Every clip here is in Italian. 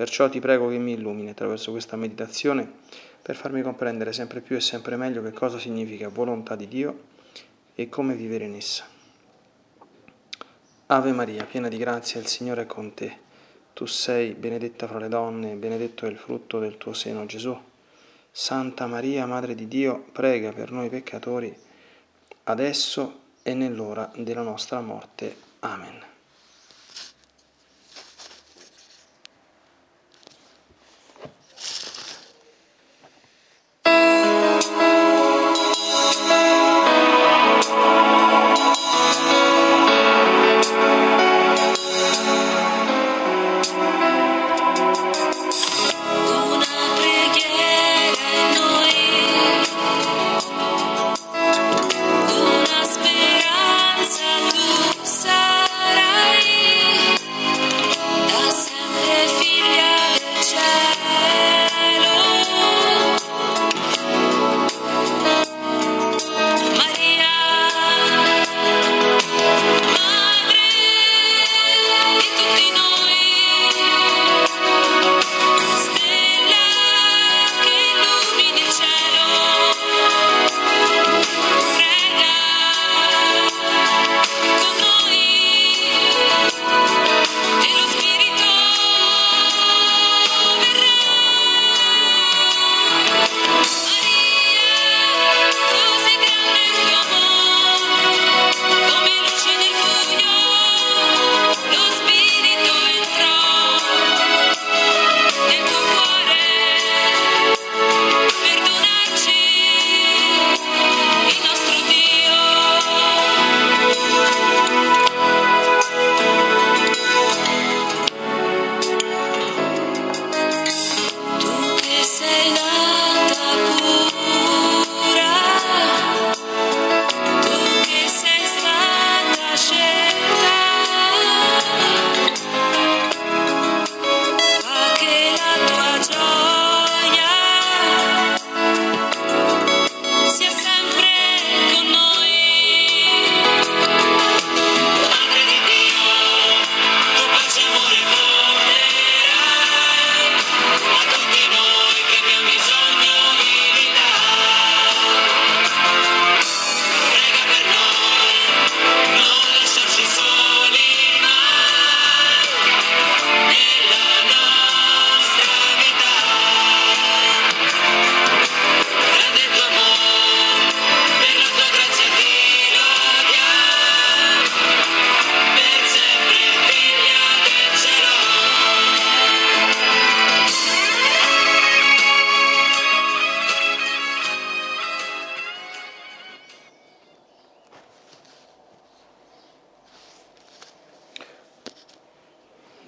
Perciò ti prego che mi illumini attraverso questa meditazione per farmi comprendere sempre più e sempre meglio che cosa significa volontà di Dio e come vivere in essa. Ave Maria, piena di grazia, il Signore è con te. Tu sei benedetta fra le donne, benedetto è il frutto del tuo seno, Gesù. Santa Maria, Madre di Dio, prega per noi peccatori, adesso e nell'ora della nostra morte. Amen.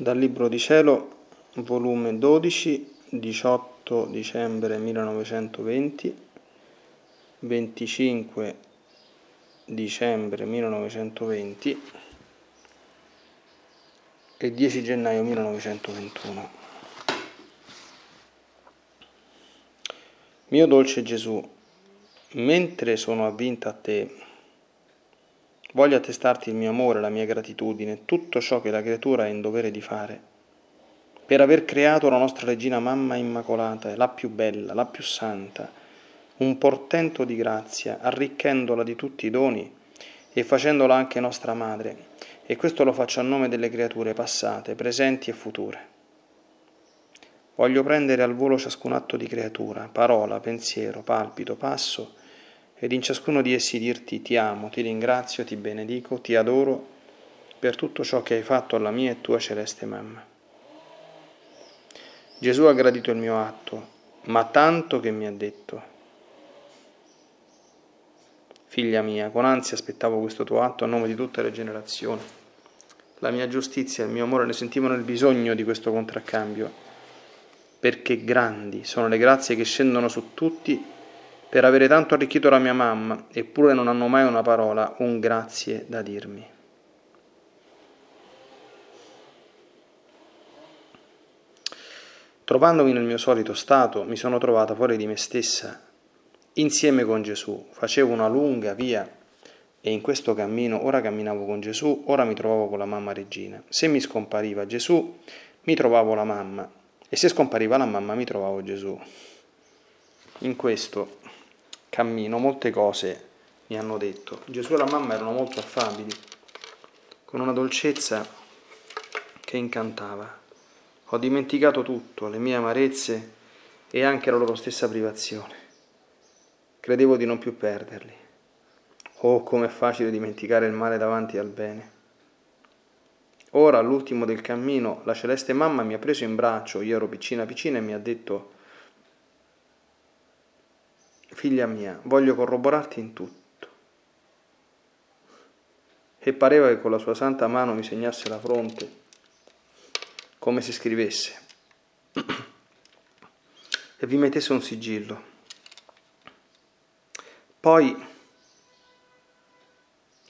Dal Libro di Cielo, volume 12, 18 dicembre 1920, 25 dicembre 1920 e 10 gennaio 1921. Mio dolce Gesù, mentre sono avvinta a te, Voglio attestarti il mio amore, la mia gratitudine, tutto ciò che la creatura è in dovere di fare, per aver creato la nostra regina mamma immacolata, la più bella, la più santa, un portento di grazia, arricchendola di tutti i doni e facendola anche nostra madre, e questo lo faccio a nome delle creature passate, presenti e future. Voglio prendere al volo ciascun atto di creatura, parola, pensiero, palpito, passo, ed in ciascuno di essi dirti ti amo, ti ringrazio, ti benedico, ti adoro per tutto ciò che hai fatto alla mia e tua celeste mamma. Gesù ha gradito il mio atto, ma tanto che mi ha detto, figlia mia, con ansia aspettavo questo tuo atto a nome di tutte le generazioni. La mia giustizia e il mio amore ne sentivano il bisogno di questo contraccambio perché grandi sono le grazie che scendono su tutti per avere tanto arricchito la mia mamma, eppure non hanno mai una parola, un grazie da dirmi. Trovandomi nel mio solito stato, mi sono trovata fuori di me stessa, insieme con Gesù. Facevo una lunga via e in questo cammino ora camminavo con Gesù, ora mi trovavo con la mamma regina. Se mi scompariva Gesù, mi trovavo la mamma e se scompariva la mamma mi trovavo Gesù. In questo cammino molte cose mi hanno detto. Gesù e la mamma erano molto affabili, con una dolcezza che incantava. Ho dimenticato tutto, le mie amarezze e anche la loro stessa privazione. Credevo di non più perderli. Oh, com'è facile dimenticare il male davanti al bene. Ora, all'ultimo del cammino, la celeste mamma mi ha preso in braccio, io ero piccina piccina, e mi ha detto, figlia mia, voglio corroborarti in tutto. E pareva che con la sua santa mano mi segnasse la fronte, come se scrivesse, e vi mettesse un sigillo. Poi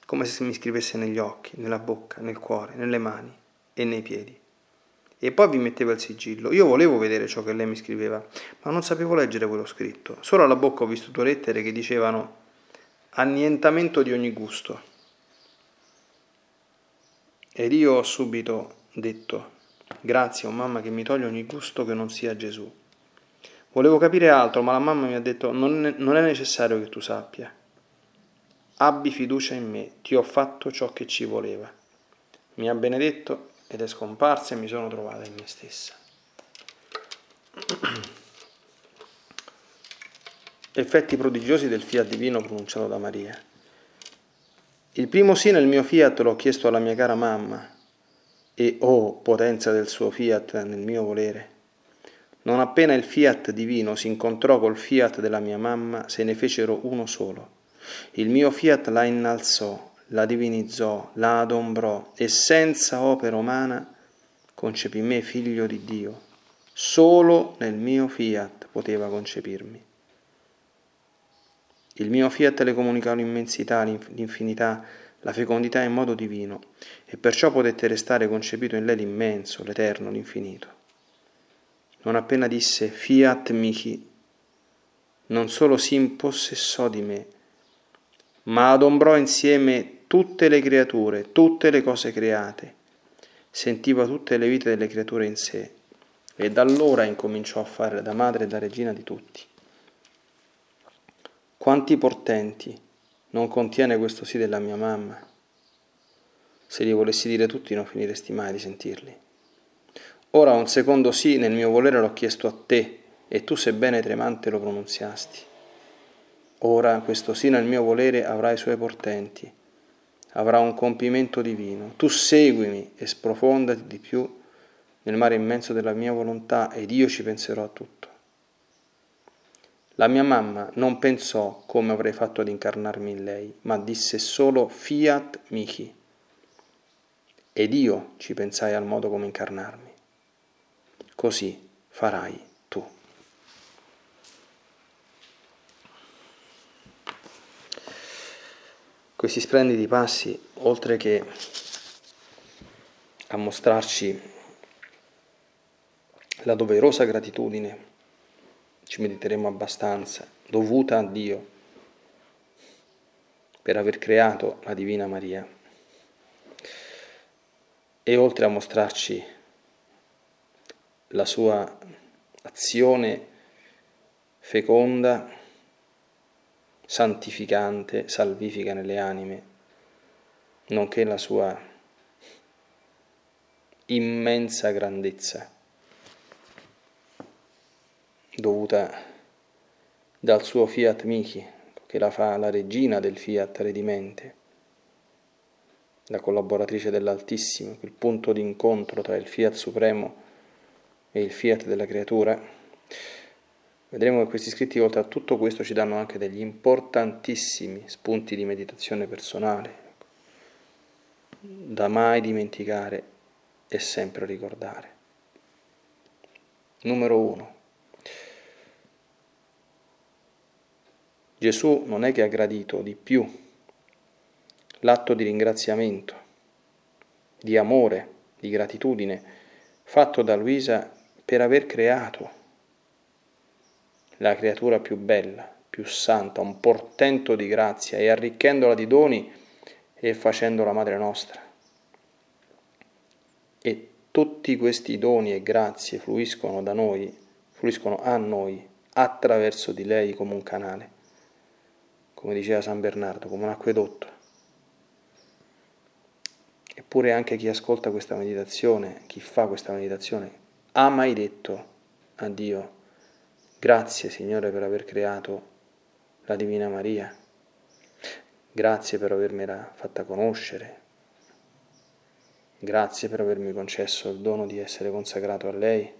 come se mi scrivesse negli occhi, nella bocca, nel cuore, nelle mani e nei piedi. E poi vi metteva il sigillo. Io volevo vedere ciò che lei mi scriveva, ma non sapevo leggere quello scritto. Solo alla bocca ho visto due lettere che dicevano annientamento di ogni gusto. Ed io ho subito detto, grazie, oh mamma, che mi toglie ogni gusto che non sia Gesù. Volevo capire altro, ma la mamma mi ha detto, non è necessario che tu sappia. Abbi fiducia in me, ti ho fatto ciò che ci voleva. Mi ha benedetto ed è scomparsa e mi sono trovata in me stessa. Effetti prodigiosi del fiat divino pronunciato da Maria. Il primo sì nel mio fiat l'ho chiesto alla mia cara mamma e, oh potenza del suo fiat nel mio volere, non appena il fiat divino si incontrò col fiat della mia mamma, se ne fecero uno solo il mio fiat la innalzò, la divinizzò, la adombrò e senza opera umana concepì me figlio di Dio. Solo nel mio fiat poteva concepirmi. Il mio fiat le comunicò l'immensità, l'infinità, la fecondità in modo divino, e perciò potette restare concepito in lei l'immenso, l'eterno, l'infinito. Non appena disse fiat mihi, non solo si impossessò di me, ma adombrò insieme tutte le creature, tutte le cose create, sentiva tutte le vite delle creature in sé e da allora incominciò a fare da madre e da regina di tutti. Quanti portenti non contiene questo sì della mia mamma? Se li volessi dire tutti non finiresti mai di sentirli. Ora un secondo sì nel mio volere l'ho chiesto a te e tu sebbene tremante lo pronunziasti. Ora questo sì nel mio volere avrà i suoi portenti, avrà un compimento divino. Tu seguimi e sprofondati di più nel mare immenso della mia volontà ed io ci penserò a tutto. La mia mamma non pensò come avrei fatto ad incarnarmi in lei, ma disse solo fiat mihi. Ed io ci pensai al modo come incarnarmi. Così farai. Questi splendidi passi, oltre che a mostrarci la doverosa gratitudine, ci mediteremo abbastanza, dovuta a Dio per aver creato la Divina Maria. E oltre a mostrarci la sua azione feconda, santificante, salvifica nelle anime, nonché la sua immensa grandezza dovuta dal suo fiat Michi, che la fa la regina del fiat redimente, la collaboratrice dell'Altissimo, quel punto d'incontro tra il fiat supremo e il fiat della creatura, vedremo che questi scritti oltre a tutto questo ci danno anche degli importantissimi spunti di meditazione personale, da mai dimenticare e sempre ricordare. Numero uno. Gesù non è che ha gradito di più l'atto di ringraziamento, di amore, di gratitudine fatto da Luisa per aver creato la creatura più bella, più santa, un portento di grazia e arricchendola di doni e facendola madre nostra. E tutti questi doni e grazie fluiscono da noi, fluiscono a noi attraverso di lei come un canale, come diceva San Bernardo, come un acquedotto. Eppure anche chi ascolta questa meditazione, chi fa questa meditazione, ha mai detto a Dio, grazie Signore per aver creato la Divina Maria, grazie per avermela fatta conoscere, Grazie per avermi concesso il dono di essere consacrato a lei.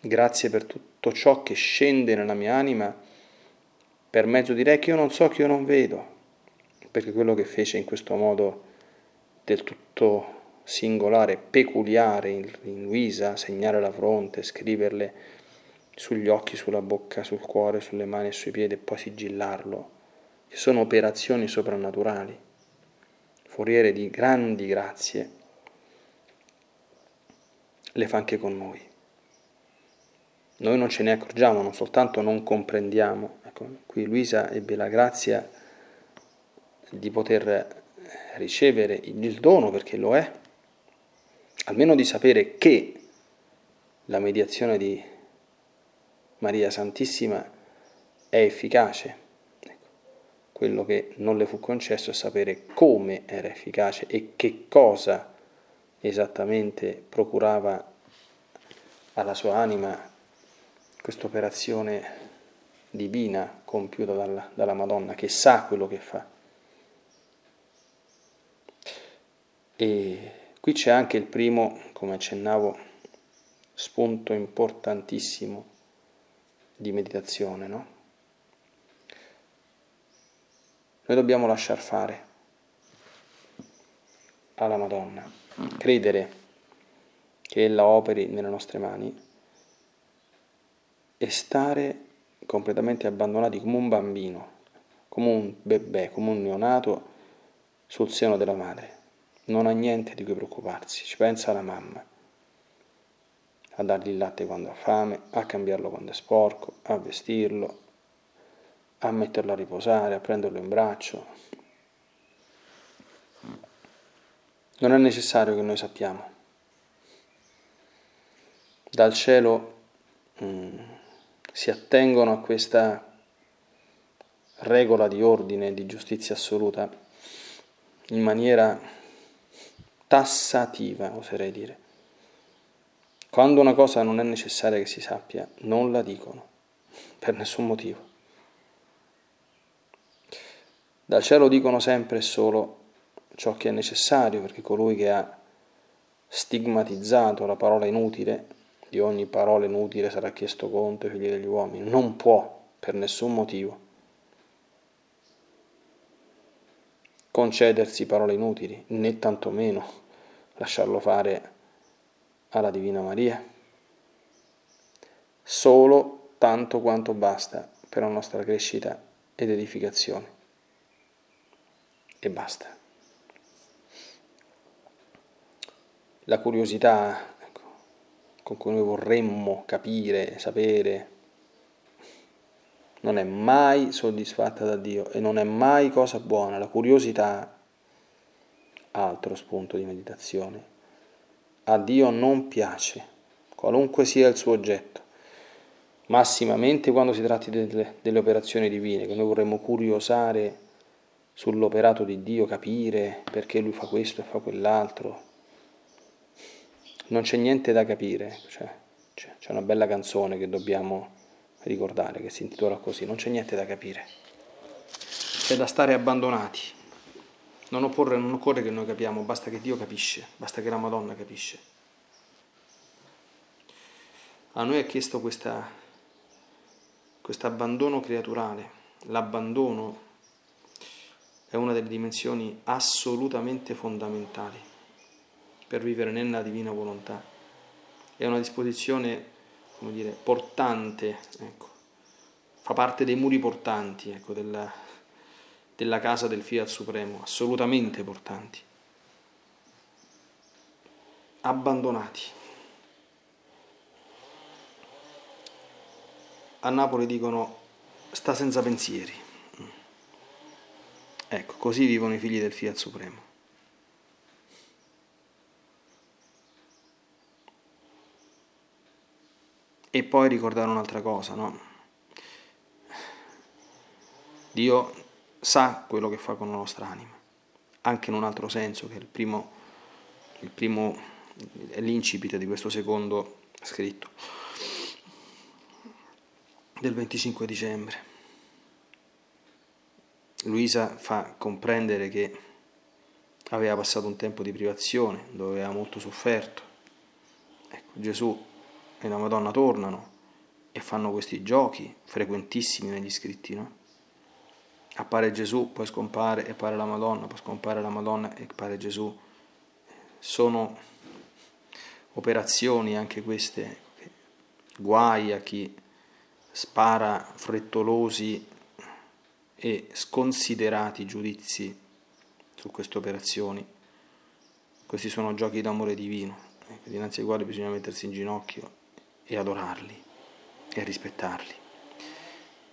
Grazie per tutto ciò che scende nella mia anima per mezzo di lei che io non so, che io non vedo, perché quello che fece in questo modo del tutto singolare, peculiare in, Luisa, segnare la fronte, scriverle sugli occhi, sulla bocca, sul cuore, sulle mani e sui piedi e poi sigillarlo, che sono operazioni soprannaturali foriere di grandi grazie, le fa anche con noi. Noi non ce ne accorgiamo, non soltanto non comprendiamo. Ecco, qui Luisa ebbe la grazia di poter ricevere il dono, perché lo è, almeno di sapere che la mediazione di Maria Santissima è efficace quello che non le fu concesso è sapere come era efficace e che cosa esattamente procurava alla sua anima questa operazione divina compiuta dalla, dalla Madonna, che sa quello che fa. E qui c'è anche il primo, come accennavo, spunto importantissimo di meditazione, no? Noi dobbiamo lasciar fare alla Madonna, credere che Ella operi nelle nostre mani e stare completamente abbandonati come un bambino, come un bebè, come un neonato sul seno della madre. Non ha niente di cui preoccuparsi, ci pensa la mamma a dargli il latte quando ha fame, a cambiarlo quando è sporco, a vestirlo, a metterlo a riposare, a prenderlo in braccio. Non è necessario che noi sappiamo. Dal cielo mm, si attengono a questa regola di ordine di giustizia assoluta in maniera tassativa, oserei dire. Quando una cosa non è necessaria che si sappia, non la dicono, per nessun motivo. Dal cielo dicono sempre e solo ciò che è necessario, perché colui che ha stigmatizzato la parola inutile, di ogni parola inutile sarà chiesto conto ai figli degli uomini, non può per nessun motivo concedersi parole inutili, né tantomeno lasciarlo fare alla Divina Maria, solo tanto quanto basta per la nostra crescita ed edificazione e basta. La curiosità ecco, con cui noi vorremmo capire, sapere, non è mai soddisfatta da Dio e non è mai cosa buona. La curiosità, altro spunto di meditazione, a Dio non piace, qualunque sia il suo oggetto, massimamente quando si tratti delle, delle operazioni divine, che noi vorremmo curiosare sull'operato di Dio, capire perché lui fa questo e fa quell'altro. Non c'è niente da capire, cioè, C'è una bella canzone che dobbiamo ricordare che si intitola così, non c'è niente da capire, c'è da stare abbandonati. Non occorre, non occorre che noi capiamo, basta che Dio capisce, basta che la Madonna capisce. A noi è chiesto questo abbandono creaturale, l'abbandono è una delle dimensioni assolutamente fondamentali per vivere nella divina volontà. È una disposizione, come dire, portante, ecco. fa parte dei muri portanti ecco, della, della casa del Fiat Supremo, assolutamente portanti. Abbandonati. A Napoli dicono sta senza pensieri. Ecco, così vivono i figli del Fiat Supremo. E poi ricordare un'altra cosa, no? Dio sa quello che fa con la nostra anima, anche in un altro senso, che è il primo, il primo è l'incipit di questo secondo scritto del 25 dicembre. Luisa fa comprendere che aveva passato un tempo di privazione, dove aveva molto sofferto. Ecco, Gesù e la Madonna tornano e fanno questi giochi frequentissimi negli scritti, no? Appare Gesù, poi scompare, e appare la Madonna, poi scompare la Madonna e appare Gesù. Sono operazioni anche queste, guai a chi spara frettolosi e sconsiderati giudizi su queste operazioni. Questi sono giochi d'amore divino, ecco, dinanzi ai quali bisogna mettersi in ginocchio e adorarli e rispettarli.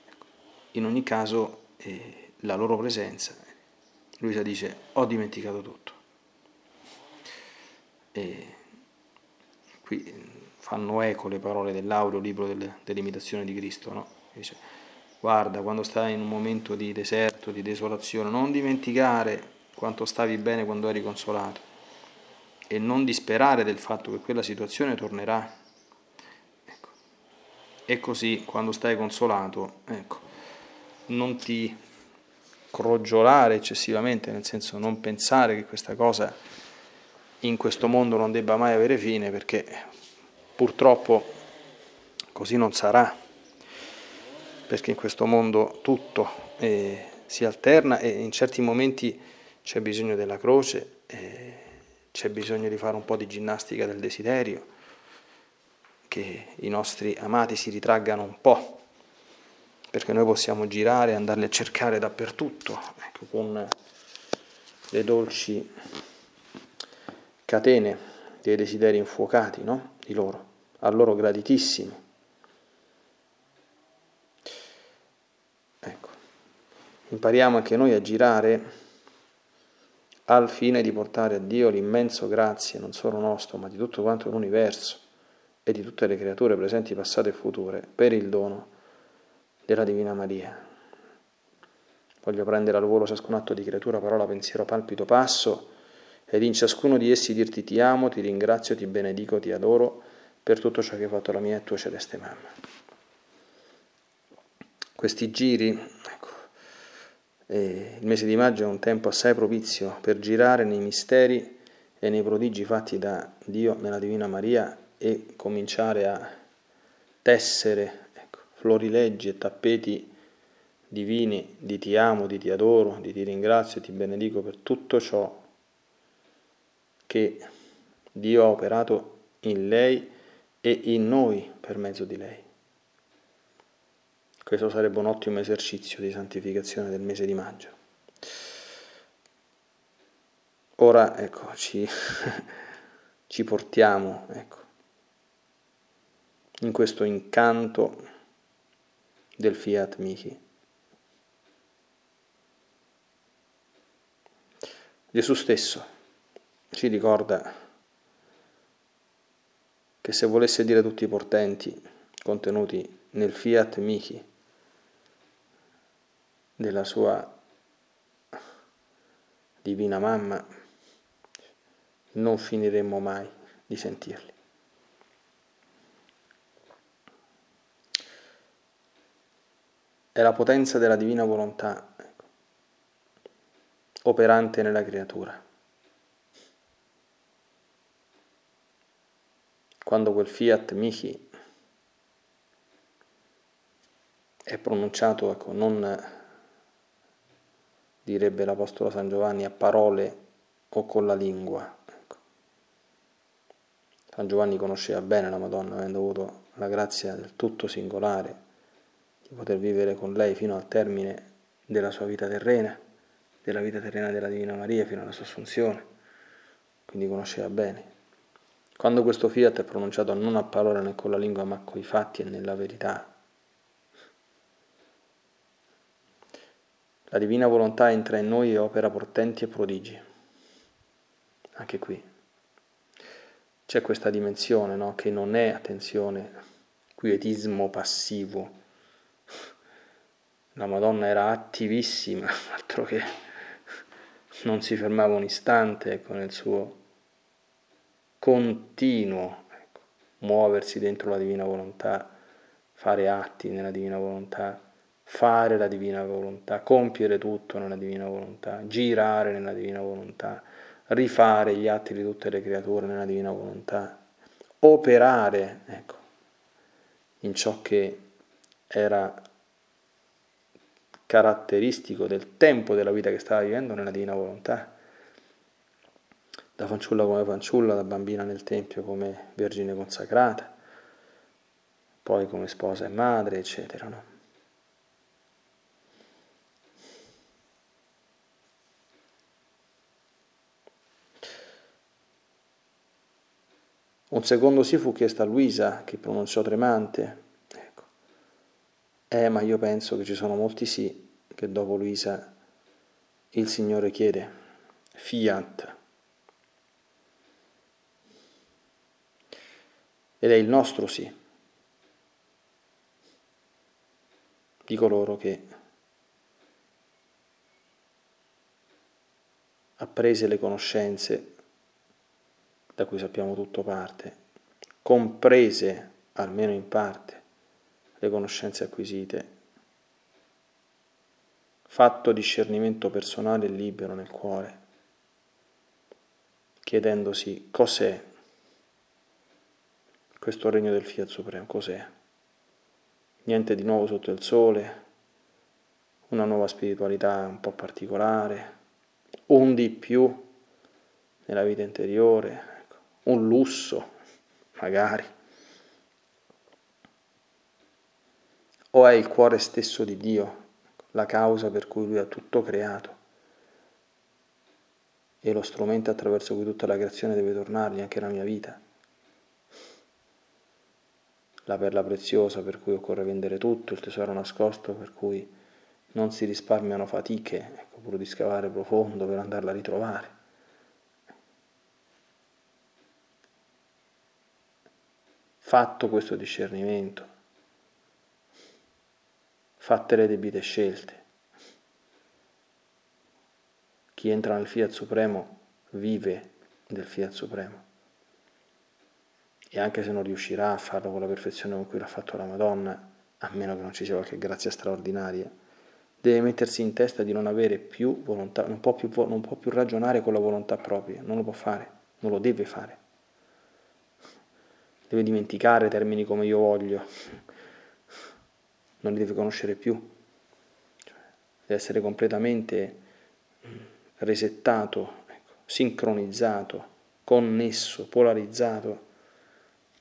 Ecco, in ogni caso, eh, la loro presenza, Luisa dice, ho dimenticato tutto. E qui fanno eco le parole dell'Aureo libro dell'imitazione di Cristo, no? Dice, Guarda, quando stai in un momento di deserto, di desolazione, non dimenticare quanto stavi bene quando eri consolato e non disperare del fatto che quella situazione tornerà. Ecco. E così, quando stai consolato, ecco, non ti crogiolare eccessivamente, nel senso non pensare che questa cosa in questo mondo non debba mai avere fine, perché purtroppo così non sarà. Perché in questo mondo tutto eh, si alterna e in certi momenti c'è bisogno della croce, eh, c'è bisogno di fare un po' di ginnastica del desiderio, che i nostri amati si ritraggano un po', perché noi possiamo girare e andarli a cercare dappertutto, ecco, con le dolci catene dei desideri infuocati no? di loro, a loro graditissimi. impariamo anche noi a girare al fine di portare a Dio l'immenso grazie, non solo nostro, ma di tutto quanto l'universo e di tutte le creature presenti, passate e future, per il dono della Divina Maria. Voglio prendere al volo ciascun atto di creatura, parola, pensiero, palpito, passo, ed in ciascuno di essi dirti ti amo, ti ringrazio, ti benedico, ti adoro per tutto ciò che hai fatto la mia e tua celeste mamma. Questi giri e il mese di maggio è un tempo assai propizio per girare nei misteri e nei prodigi fatti da Dio nella Divina Maria e cominciare a tessere ecco, florileggi e tappeti divini di ti amo, di ti adoro, di ti ringrazio e ti benedico per tutto ciò che Dio ha operato in lei e in noi per mezzo di lei. Questo sarebbe un ottimo esercizio di santificazione del mese di maggio. Ora, ecco, ci, ci portiamo, ecco, in questo incanto del Fiat Michi. Gesù stesso ci ricorda che se volesse dire tutti i portenti contenuti nel Fiat Michi, della sua divina mamma, non finiremmo mai di sentirli. È la potenza della divina volontà ecco, operante nella creatura. Quando quel fiat mihi è pronunciato, ecco, non direbbe l'Apostolo San Giovanni a parole o con la lingua. Ecco. San Giovanni conosceva bene la Madonna, avendo avuto la grazia del tutto singolare di poter vivere con lei fino al termine della sua vita terrena, della vita terrena della Divina Maria fino alla sua assunzione, quindi conosceva bene. Quando questo fiat è pronunciato non a parole né con la lingua ma coi fatti e nella verità, La divina volontà entra in noi e opera portenti e prodigi. Anche qui c'è questa dimensione no? che non è, attenzione, quietismo passivo. La Madonna era attivissima, altro che non si fermava un istante ecco, nel suo continuo ecco, muoversi dentro la divina volontà, fare atti nella divina volontà fare la divina volontà, compiere tutto nella divina volontà, girare nella divina volontà, rifare gli atti di tutte le creature nella divina volontà, operare ecco, in ciò che era caratteristico del tempo della vita che stava vivendo nella divina volontà, da fanciulla come fanciulla, da bambina nel Tempio come vergine consacrata, poi come sposa e madre, eccetera. No? Un secondo sì fu chiesto a Luisa, che pronunciò tremante. Eh, ma io penso che ci sono molti sì che dopo Luisa il Signore chiede. Fiat. Ed è il nostro sì. Di coloro che apprese le conoscenze da cui sappiamo tutto parte, comprese almeno in parte le conoscenze acquisite, fatto discernimento personale e libero nel cuore, chiedendosi cos'è questo regno del Fiat Supremo, cos'è? Niente di nuovo sotto il sole, una nuova spiritualità un po' particolare, un di più nella vita interiore, un lusso, magari. O è il cuore stesso di Dio, la causa per cui Lui ha tutto creato e lo strumento attraverso cui tutta la creazione deve tornargli, anche la mia vita. La perla preziosa per cui occorre vendere tutto, il tesoro nascosto per cui non si risparmiano fatiche, ecco, pur di scavare profondo per andarla a ritrovare. fatto questo discernimento, fatte le debite scelte. Chi entra nel Fiat Supremo vive del Fiat Supremo. E anche se non riuscirà a farlo con la perfezione con cui l'ha fatto la Madonna, a meno che non ci sia qualche grazia straordinaria, deve mettersi in testa di non avere più volontà, non può più, non può più ragionare con la volontà propria, non lo può fare, non lo deve fare deve dimenticare termini come io voglio, non li deve conoscere più, cioè, deve essere completamente mm, resettato, ecco, sincronizzato, connesso, polarizzato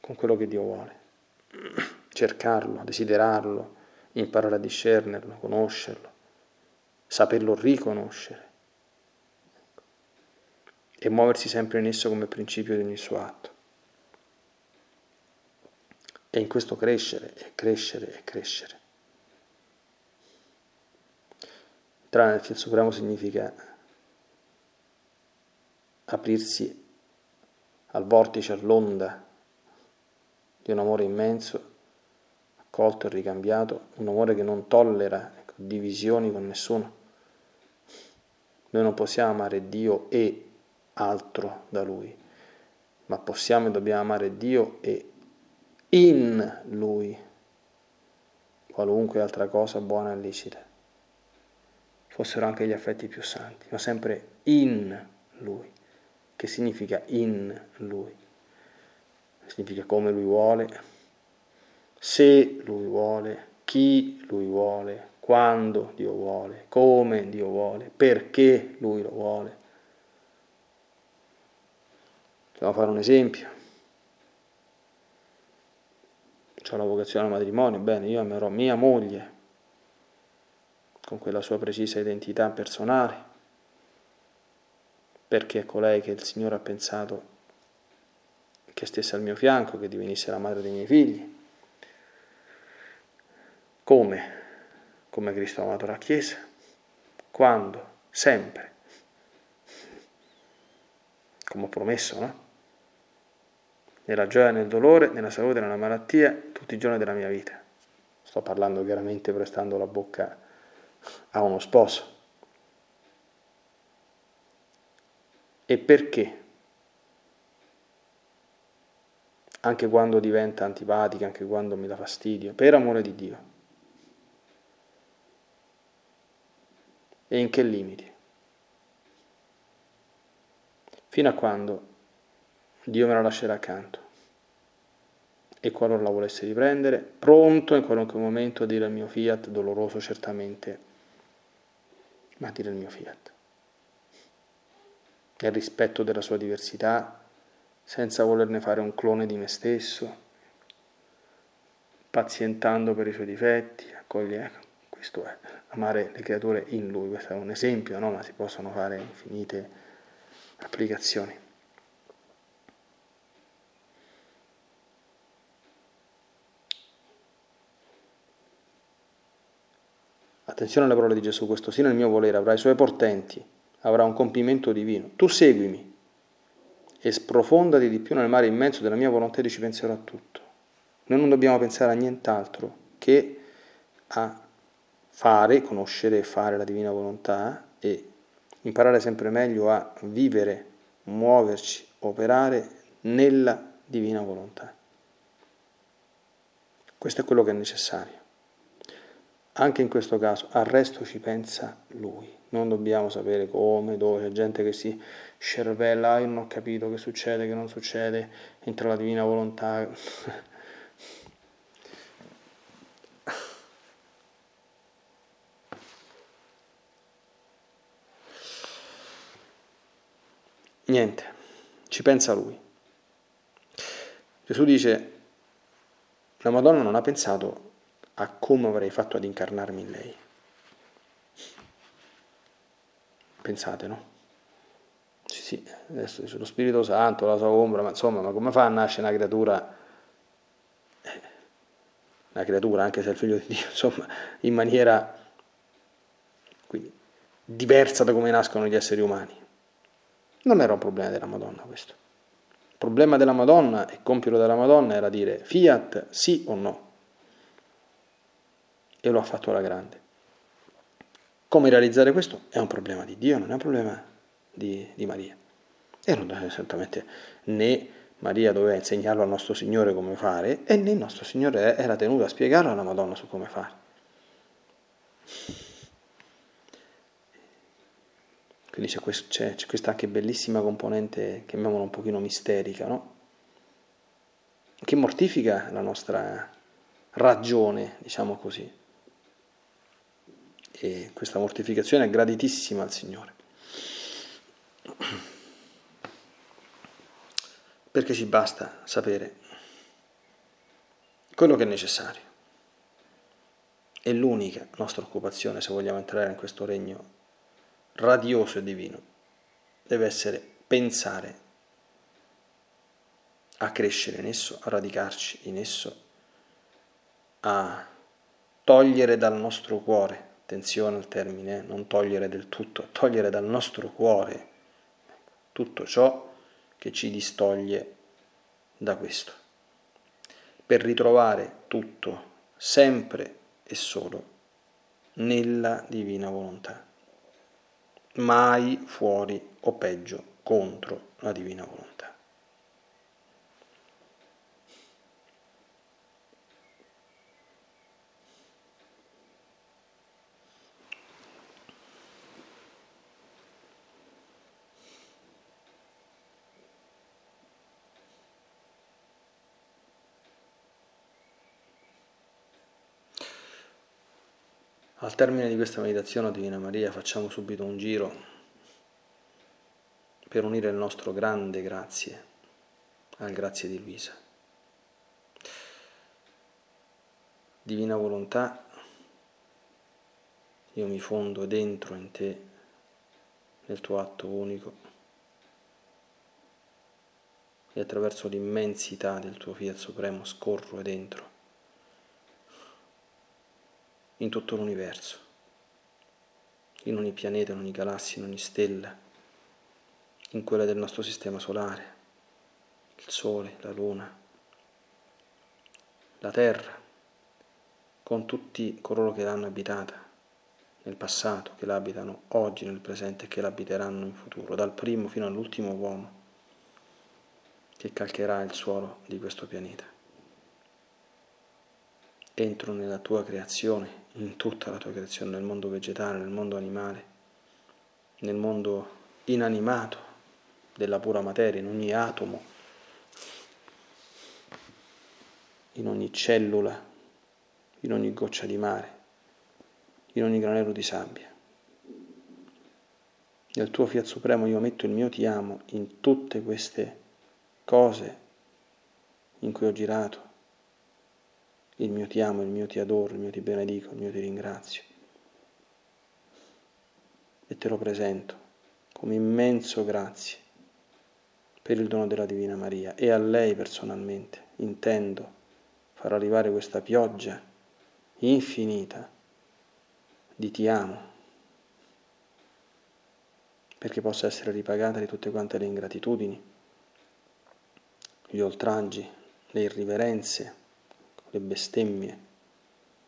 con quello che Dio vuole, cercarlo, desiderarlo, imparare a discernerlo, conoscerlo, saperlo riconoscere e muoversi sempre in esso come principio di ogni suo atto. E in questo crescere e crescere e crescere. Nel Fiat Supremo significa aprirsi al vortice, all'onda di un amore immenso, accolto e ricambiato, un amore che non tollera ecco, divisioni con nessuno. Noi non possiamo amare Dio e altro da Lui, ma possiamo e dobbiamo amare Dio e in Lui, qualunque altra cosa buona e licita, fossero anche gli affetti più santi, ma sempre in Lui. Che significa in Lui? Significa come Lui vuole, se Lui vuole, chi Lui vuole, quando Dio vuole, come Dio vuole, perché Lui lo vuole. Possiamo fare un esempio. Ho la vocazione al matrimonio, bene, io amerò mia moglie con quella sua precisa identità personale, perché è colei che il Signore ha pensato che stesse al mio fianco, che divenisse la madre dei miei figli. Come? Come Cristo ha amato la Chiesa? Quando? Sempre. Come ho promesso, no? nella gioia, nel dolore, nella salute, nella malattia, tutti i giorni della mia vita. Sto parlando chiaramente prestando la bocca a uno sposo. E perché? Anche quando diventa antipatica, anche quando mi dà fastidio, per amore di Dio. E in che limiti? Fino a quando Dio me la lascerà accanto. E qualora la volesse riprendere, pronto in qualunque momento a dire il mio fiat, doloroso certamente, dire il mio fiat. Nel rispetto della sua diversità, senza volerne fare un clone di me stesso, pazientando per i suoi difetti, accoglie, ecco, questo è amare le creature in lui, questo è un esempio, no? ma si possono fare infinite applicazioni. Attenzione alle parole di Gesù, questo sì nel mio volere avrà i suoi portenti, avrà un compimento divino. Tu seguimi e sprofondati di più nel mare immenso della mia volontà e ci penserò a tutto. Noi non dobbiamo pensare a nient'altro che a fare, conoscere e fare la divina volontà e imparare sempre meglio a vivere, muoverci, operare nella divina volontà. Questo è quello che è necessario. Anche in questo caso al resto ci pensa lui, non dobbiamo sapere come, dove, c'è gente che si scervella, ah, io non ho capito che succede, che non succede, entra la divina volontà. Niente, ci pensa lui. Gesù dice, la Madonna non ha pensato a come avrei fatto ad incarnarmi in lei. Pensate, no? Sì, sì, adesso dice lo Spirito Santo, la sua ombra, ma insomma, ma come fa a nascere una creatura, eh, una creatura, anche se è il figlio di Dio, insomma, in maniera quindi, diversa da come nascono gli esseri umani? Non era un problema della Madonna questo. Il problema della Madonna e compito della Madonna era dire fiat sì o no e lo ha fatto alla grande. Come realizzare questo? È un problema di Dio, non è un problema di, di Maria. E non è esattamente né Maria doveva insegnarlo al nostro Signore come fare, e né il nostro Signore era tenuto a spiegarlo alla Madonna su come fare. Quindi c'è, questo, c'è, c'è questa anche bellissima componente, chiamiamola un pochino misterica, no? che mortifica la nostra ragione, diciamo così e questa mortificazione è graditissima al Signore. Perché ci basta sapere quello che è necessario. È l'unica nostra occupazione se vogliamo entrare in questo regno radioso e divino. Deve essere pensare a crescere in esso, a radicarci in esso, a togliere dal nostro cuore attenzione al termine, non togliere del tutto, togliere dal nostro cuore tutto ciò che ci distoglie da questo, per ritrovare tutto sempre e solo nella divina volontà, mai fuori o peggio contro la divina volontà. Al termine di questa meditazione, Divina Maria, facciamo subito un giro per unire il nostro grande grazie al grazie di Luisa. Divina volontà, io mi fondo dentro in te, nel tuo atto unico, e attraverso l'immensità del tuo fiat supremo scorro dentro in tutto l'universo, in ogni pianeta, in ogni galassia, in ogni stella, in quella del nostro sistema solare, il Sole, la Luna, la Terra, con tutti coloro che l'hanno abitata nel passato, che l'abitano oggi nel presente e che l'abiteranno in futuro, dal primo fino all'ultimo uomo che calcherà il suolo di questo pianeta. Entro nella tua creazione in tutta la tua creazione, nel mondo vegetale, nel mondo animale, nel mondo inanimato della pura materia, in ogni atomo, in ogni cellula, in ogni goccia di mare, in ogni granello di sabbia. Nel tuo fiat supremo io metto il mio ti amo in tutte queste cose in cui ho girato, il mio ti amo, il mio ti adoro, il mio ti benedico, il mio ti ringrazio. E te lo presento come immenso grazie per il dono della Divina Maria e a lei personalmente intendo far arrivare questa pioggia infinita di ti amo perché possa essere ripagata di tutte quante le ingratitudini, gli oltraggi, le irriverenze, le bestemmie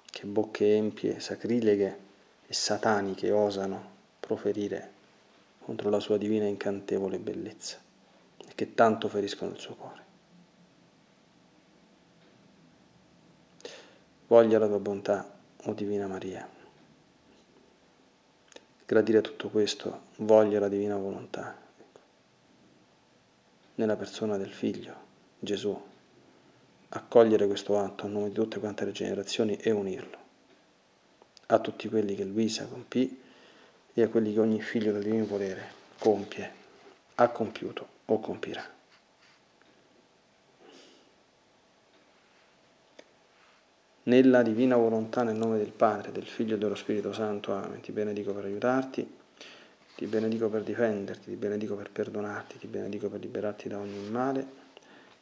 che bocche empie, sacrileghe e sataniche osano proferire contro la sua divina incantevole bellezza e che tanto feriscono il suo cuore. Voglia la tua bontà, o oh Divina Maria. Gradire tutto questo, voglia la divina volontà, ecco. nella persona del Figlio, Gesù accogliere questo atto a nome di tutte quante le generazioni e unirlo a tutti quelli che Luisa compì e a quelli che ogni figlio del divino volere compie, ha compiuto o compirà. Nella divina volontà, nel nome del Padre, del Figlio e dello Spirito Santo, Amen. Ti benedico per aiutarti, ti benedico per difenderti, ti benedico per perdonarti, ti benedico per liberarti da ogni male